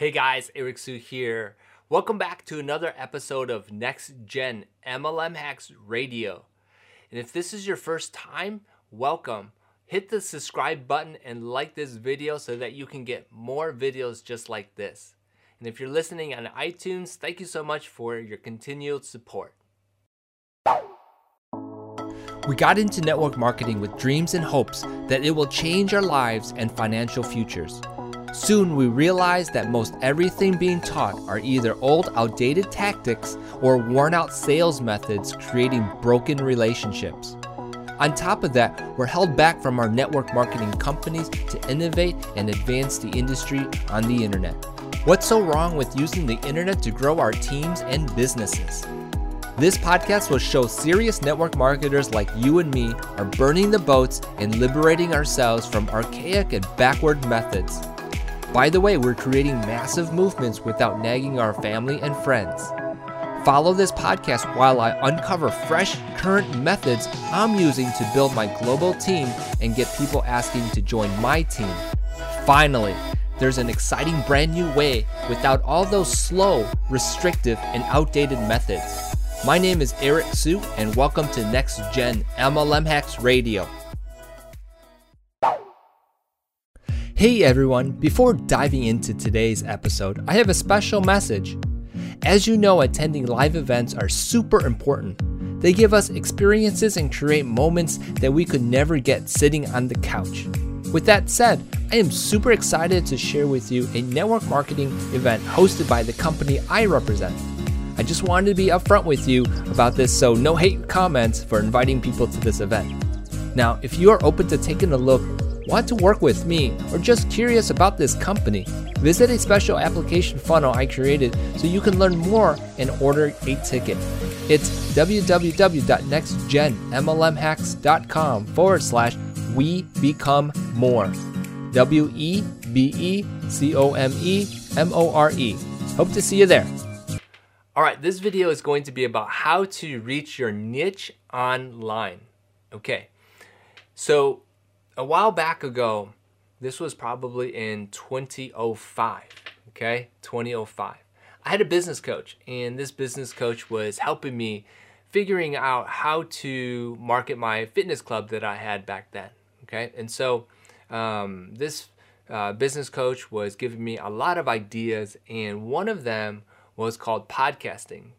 Hey guys, Eric Su here. Welcome back to another episode of Next Gen MLM Hacks Radio. And if this is your first time, welcome. Hit the subscribe button and like this video so that you can get more videos just like this. And if you're listening on iTunes, thank you so much for your continued support. We got into network marketing with dreams and hopes that it will change our lives and financial futures. Soon we realized that most everything being taught are either old, outdated tactics or worn out sales methods creating broken relationships. On top of that, we're held back from our network marketing companies to innovate and advance the industry on the internet. What's so wrong with using the internet to grow our teams and businesses? This podcast will show serious network marketers like you and me are burning the boats and liberating ourselves from archaic and backward methods. By the way, we're creating massive movements without nagging our family and friends. Follow this podcast while I uncover fresh, current methods I'm using to build my global team and get people asking to join my team. Finally, there's an exciting brand new way without all those slow, restrictive, and outdated methods. My name is Eric Su, and welcome to Next Gen MLM Hacks Radio. Hey everyone, before diving into today's episode, I have a special message. As you know, attending live events are super important. They give us experiences and create moments that we could never get sitting on the couch. With that said, I am super excited to share with you a network marketing event hosted by the company I represent. I just wanted to be upfront with you about this, so no hate comments for inviting people to this event. Now, if you are open to taking a look want to work with me, or just curious about this company, visit a special application funnel I created so you can learn more and order a ticket. It's www.nextgenmlmhacks.com forward slash we become more. W E B E C O M E M O R E. Hope to see you there. All right, this video is going to be about how to reach your niche online. Okay, so a while back ago, this was probably in 2005, okay? 2005. I had a business coach, and this business coach was helping me figuring out how to market my fitness club that I had back then, okay? And so um, this uh, business coach was giving me a lot of ideas, and one of them was called podcasting.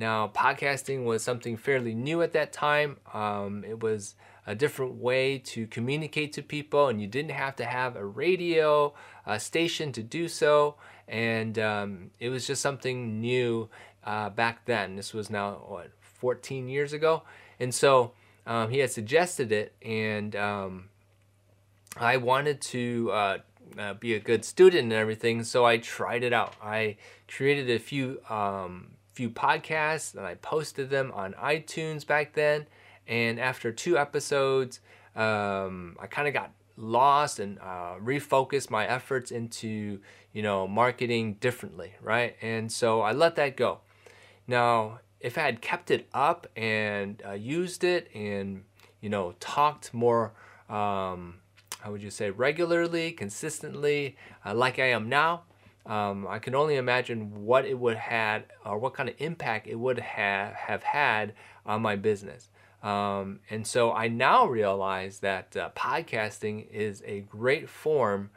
Now, podcasting was something fairly new at that time. Um, it was a different way to communicate to people, and you didn't have to have a radio station to do so. And um, it was just something new uh, back then. This was now, what, 14 years ago? And so um, he had suggested it, and um, I wanted to. Uh, uh, be a good student and everything, so I tried it out. I created a few um, few podcasts and I posted them on iTunes back then. And after two episodes, um, I kind of got lost and uh, refocused my efforts into you know marketing differently, right? And so I let that go. Now, if I had kept it up and uh, used it and you know talked more, um, how would you say, regularly, consistently, uh, like I am now, um, I can only imagine what it would had or what kind of impact it would have have had on my business. Um, and so I now realize that uh, podcasting is a great form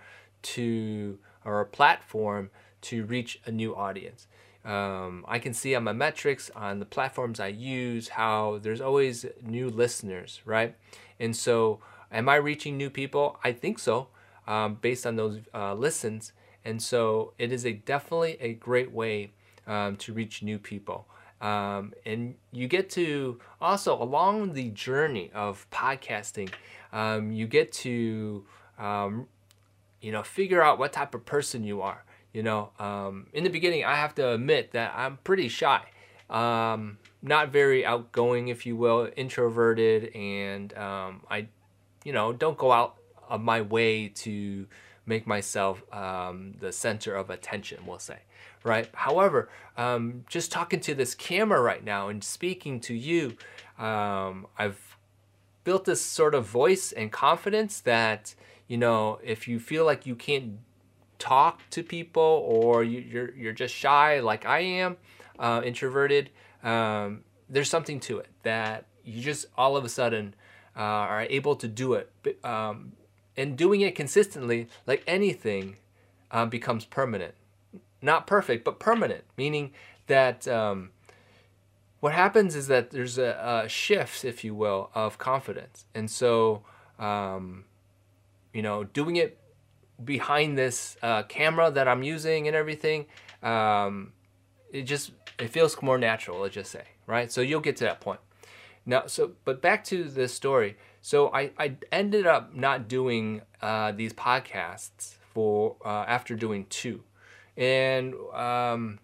to, or a platform to reach a new audience. Um, I can see on my metrics on the platforms I use how there's always new listeners, right? And so, am I reaching new people? I think so, um, based on those uh, listens. And so, it is a definitely a great way um, to reach new people. Um, and you get to also along the journey of podcasting, um, you get to um, you know figure out what type of person you are. You know, um, in the beginning, I have to admit that I'm pretty shy, um, not very outgoing, if you will, introverted, and um, I, you know, don't go out of my way to make myself the center of attention. We'll say right? However, um, just talking to this camera right now and speaking to you, um, I've built this sort of voice and confidence that, you know, if you feel like you can't talk to people or you, you're you're just shy like I am, uh, introverted, um, there's something to it that you just all of a sudden uh, are able to do it. Um, and doing it consistently, like anything, uh, becomes permanent. Not perfect, but permanent, meaning that um, what happens is that there's a, a, shift, if you will, of confidence. And so, um, you know, doing it behind this uh, camera that I'm using and everything, um, it just it feels more natural. Let's just say, right? So you'll get to that point. Now, so but back to this story. So I, I ended up not doing uh, these podcasts for uh, after doing two, and um,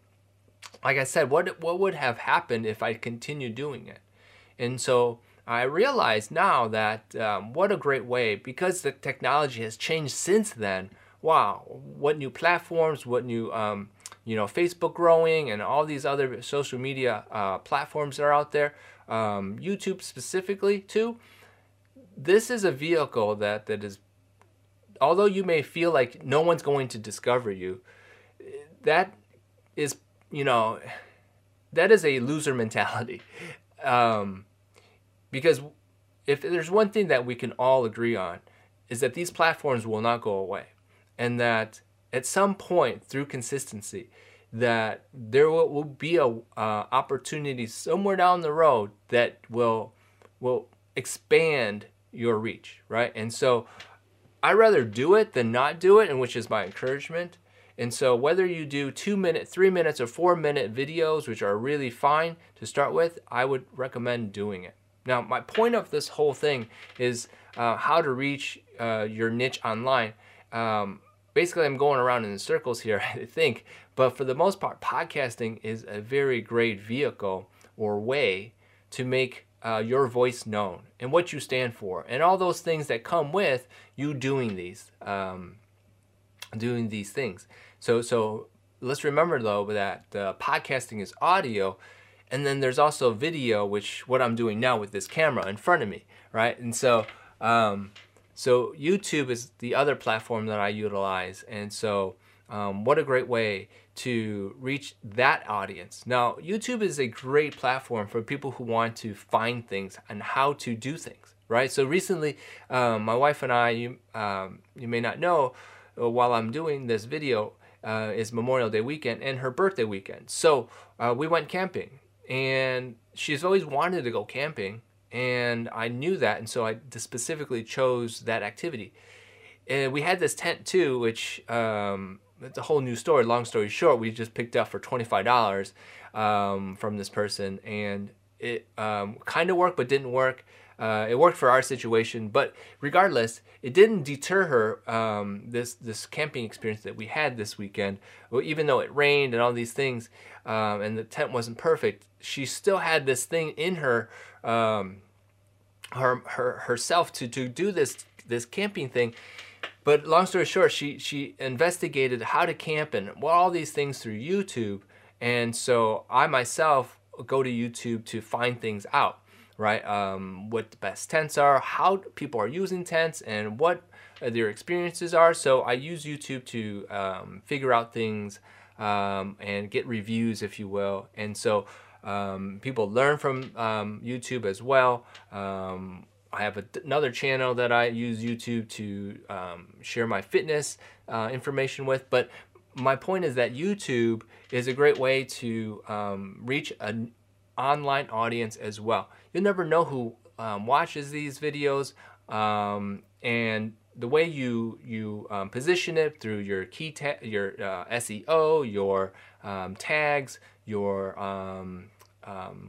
like I said, what what would have happened if I continued doing it? And so I realize now that um, what a great way because the technology has changed since then. Wow, what new platforms, what new um, you know Facebook growing, and all these other social media uh, platforms that are out there um, YouTube specifically too. This is a vehicle that that is, although you may feel like no one's going to discover you, that is you know, that is a loser mentality, um, because if there's one thing that we can all agree on, is that these platforms will not go away, and that at some point through consistency that there will, will be a uh, opportunity somewhere down the road that will will expand your reach, right? And so I rather do it than not do it, and which is my encouragement. And so whether you do two minute, three minutes, or four minute videos, which are really fine to start with, I would recommend doing it. Now, my point of this whole thing is uh, how to reach uh, your niche online. Um, basically, I'm going around in circles here, I think, but for the most part, podcasting is a very great vehicle or way to make uh, your voice known and what you stand for, and all those things that come with you doing these, um, doing these things. So, so let's remember though that uh, podcasting is audio, and then there's also video, which what I'm doing now with this camera in front of me, right? And so, um, so YouTube is the other platform that I utilize, and so um, what a great way to reach that audience. Now, YouTube is a great platform for people who want to find things and how to do things, right? So recently, um, my wife and I, you, um, you may not know, while I'm doing this video, uh, is Memorial Day weekend and her birthday weekend. So uh, we went camping, and she's always wanted to go camping, and I knew that, and so I specifically chose that activity. And we had this tent too, which um, it's a whole new story. Long story short, we just picked up for twenty five dollars um, from this person, and it um, kind of worked, but didn't work. Uh, it worked for our situation, but regardless, it didn't deter her. Um, this this camping experience that we had this weekend, well, even though it rained and all these things, um, and the tent wasn't perfect, she still had this thing in her, um, her, her herself to to do this this camping thing but long story short, she she investigated how to camp and well, all these things through YouTube. And so I myself go to YouTube to find things out, right? Um, what the best tents are, how people are using tents, and what their experiences are. So I use YouTube to um, figure out things um, and get reviews, if you will. And so um, people learn from um, YouTube as well. Um, I have a, another channel that I use YouTube to share my fitness uh, information with. But my point is that YouTube is a great way to reach an online audience as well. You'll never know who um, watches these videos, um, and the way you you um, position it through your key ta- your uh, SEO, your um, tags, your um,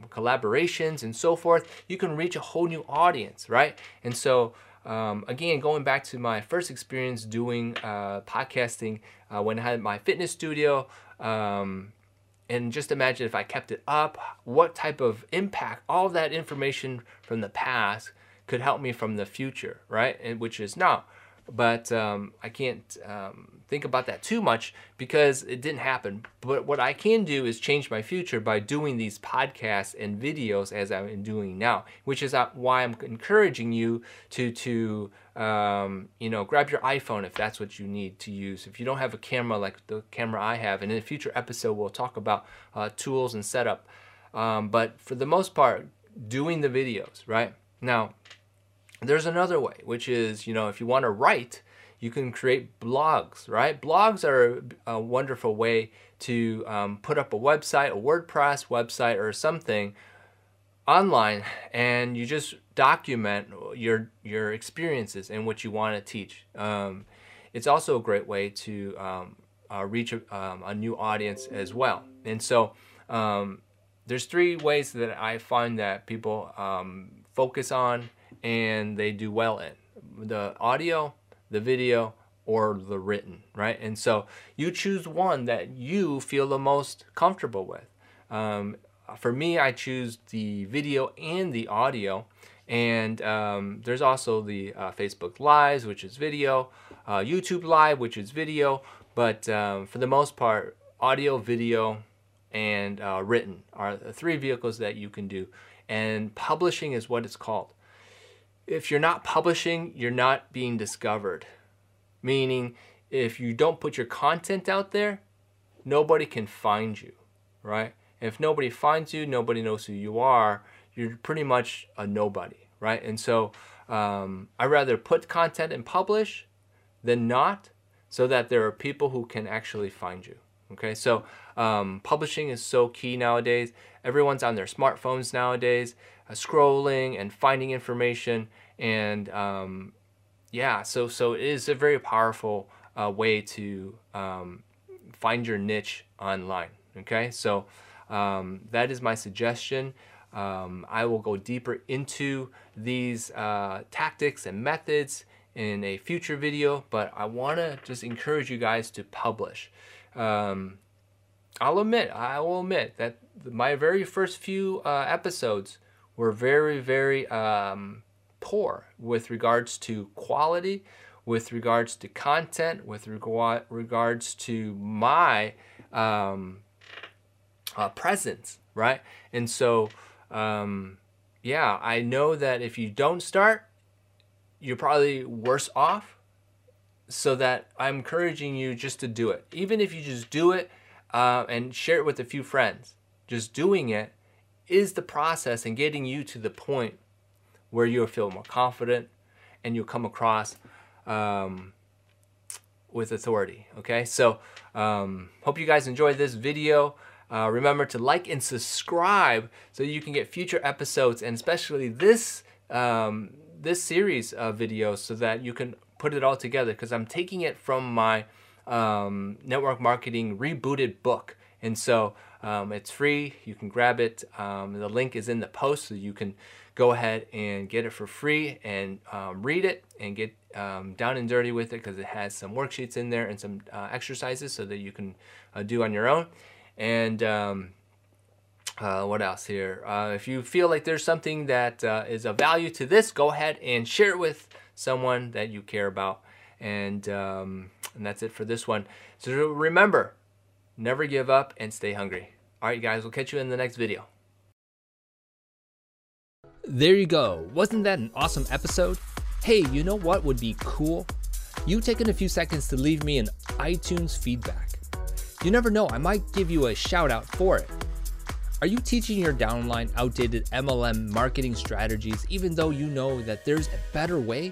collaborations and so forth, you can reach a whole new audience, right? And so, um, again, going back to my first experience doing uh, podcasting uh, when I had my fitness studio, um, and just imagine if I kept it up, what type of impact all that information from the past could help me from the future, right? And which is now but um, I can't um, think about that too much because it didn't happen. But what I can do is change my future by doing these podcasts and videos as I'm doing now, which is uh, why I'm encouraging you to to um, you know grab your iPhone if that's what you need to use. If you don't have a camera like the camera I have, and in a future episode we'll talk about uh, tools and setup. Um, but for the most part, doing the videos right now there's another way, which is, you know, if you want to write, you can create blogs, right? Blogs are a wonderful way to um, put up a website, a WordPress website, or something online, and you just document your your experiences and what you want to teach. Um, it's also a great way to um, uh, reach a, um, a, new audience as well. And so, um, there's three ways that I find that people um, focus on and they do well in the audio, the video, or the written, right? And so you choose one that you feel the most comfortable with. Um, for me, I choose the video and the audio. And um, there's also the uh, Facebook Lives, which is video, uh, YouTube Live, which is video. But um, for the most part, audio, video, and uh, written are the three vehicles that you can do. And publishing is what it's called if you're not publishing, you're not being discovered. Meaning, if you don't put your content out there, nobody can find you, right? if nobody finds you, nobody knows who you are, you're pretty much a nobody, right? And so um, I rather put content and publish than not so that there are people who can actually find you. Okay, so um, publishing is so key nowadays. Everyone's on their smartphones nowadays scrolling and finding information and um, yeah so so it is a very powerful uh, way to um, find your niche online okay? So um, that is my suggestion. Um, I will go deeper into these uh, tactics and methods in a future video but I want to just encourage you guys to publish. Um, I'll admit I will admit that my very first few uh, episodes were very, very um, poor with regards to quality, with regards to content, with reg- regards to my um, uh, presence, right? And so, um, yeah, I know that if you don't start, you're probably worse off. So that I'm encouraging you just to do it. Even if you just do it uh, and share it with a few friends, just doing it is the process and getting you to the point where you'll feel more confident and you'll come across um, with authority. Okay, so um, hope you guys enjoyed this video. Uh, remember to like and subscribe so you can get future episodes and especially this um, this series of videos so that you can put it all together because I'm taking it from my um, network marketing rebooted book and so um, it's free. You can grab it. Um, the link is in the post, so you can go ahead and get it for free and um, read it and get um, down and dirty with it because it has some worksheets in there and some uh, exercises so that you can uh, do on your own. And um, uh, what else here? Uh, if you feel like there's something that uh, is of value to this, go ahead and share it with someone that you care about. And, um, and that's it for this one. So remember, never give up and stay hungry. Alright guys, we'll catch you in the next video. There you go. Wasn't that an awesome episode? Hey, you know what would be cool? You taking a few seconds to leave me an iTunes feedback. You never know, I might give you a shout out for it. Are you teaching your downline outdated MLM marketing strategies even though you know that there's a better way?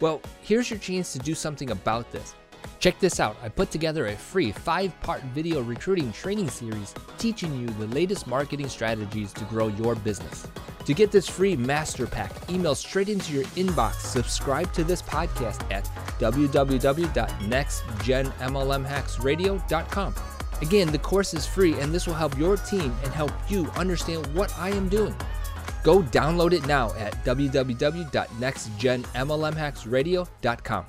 Well, here's your chance to do something about this. Check this out. I put together a free five part video recruiting training series teaching you the latest marketing strategies to grow your business. To get this free master pack, email straight into your inbox. Subscribe to this podcast at www.nextgenmlmhacksradio.com. Again, the course is free and this will help your team and help you understand what I am doing. Go download it now at www.nextgenmlmhacksradio.com.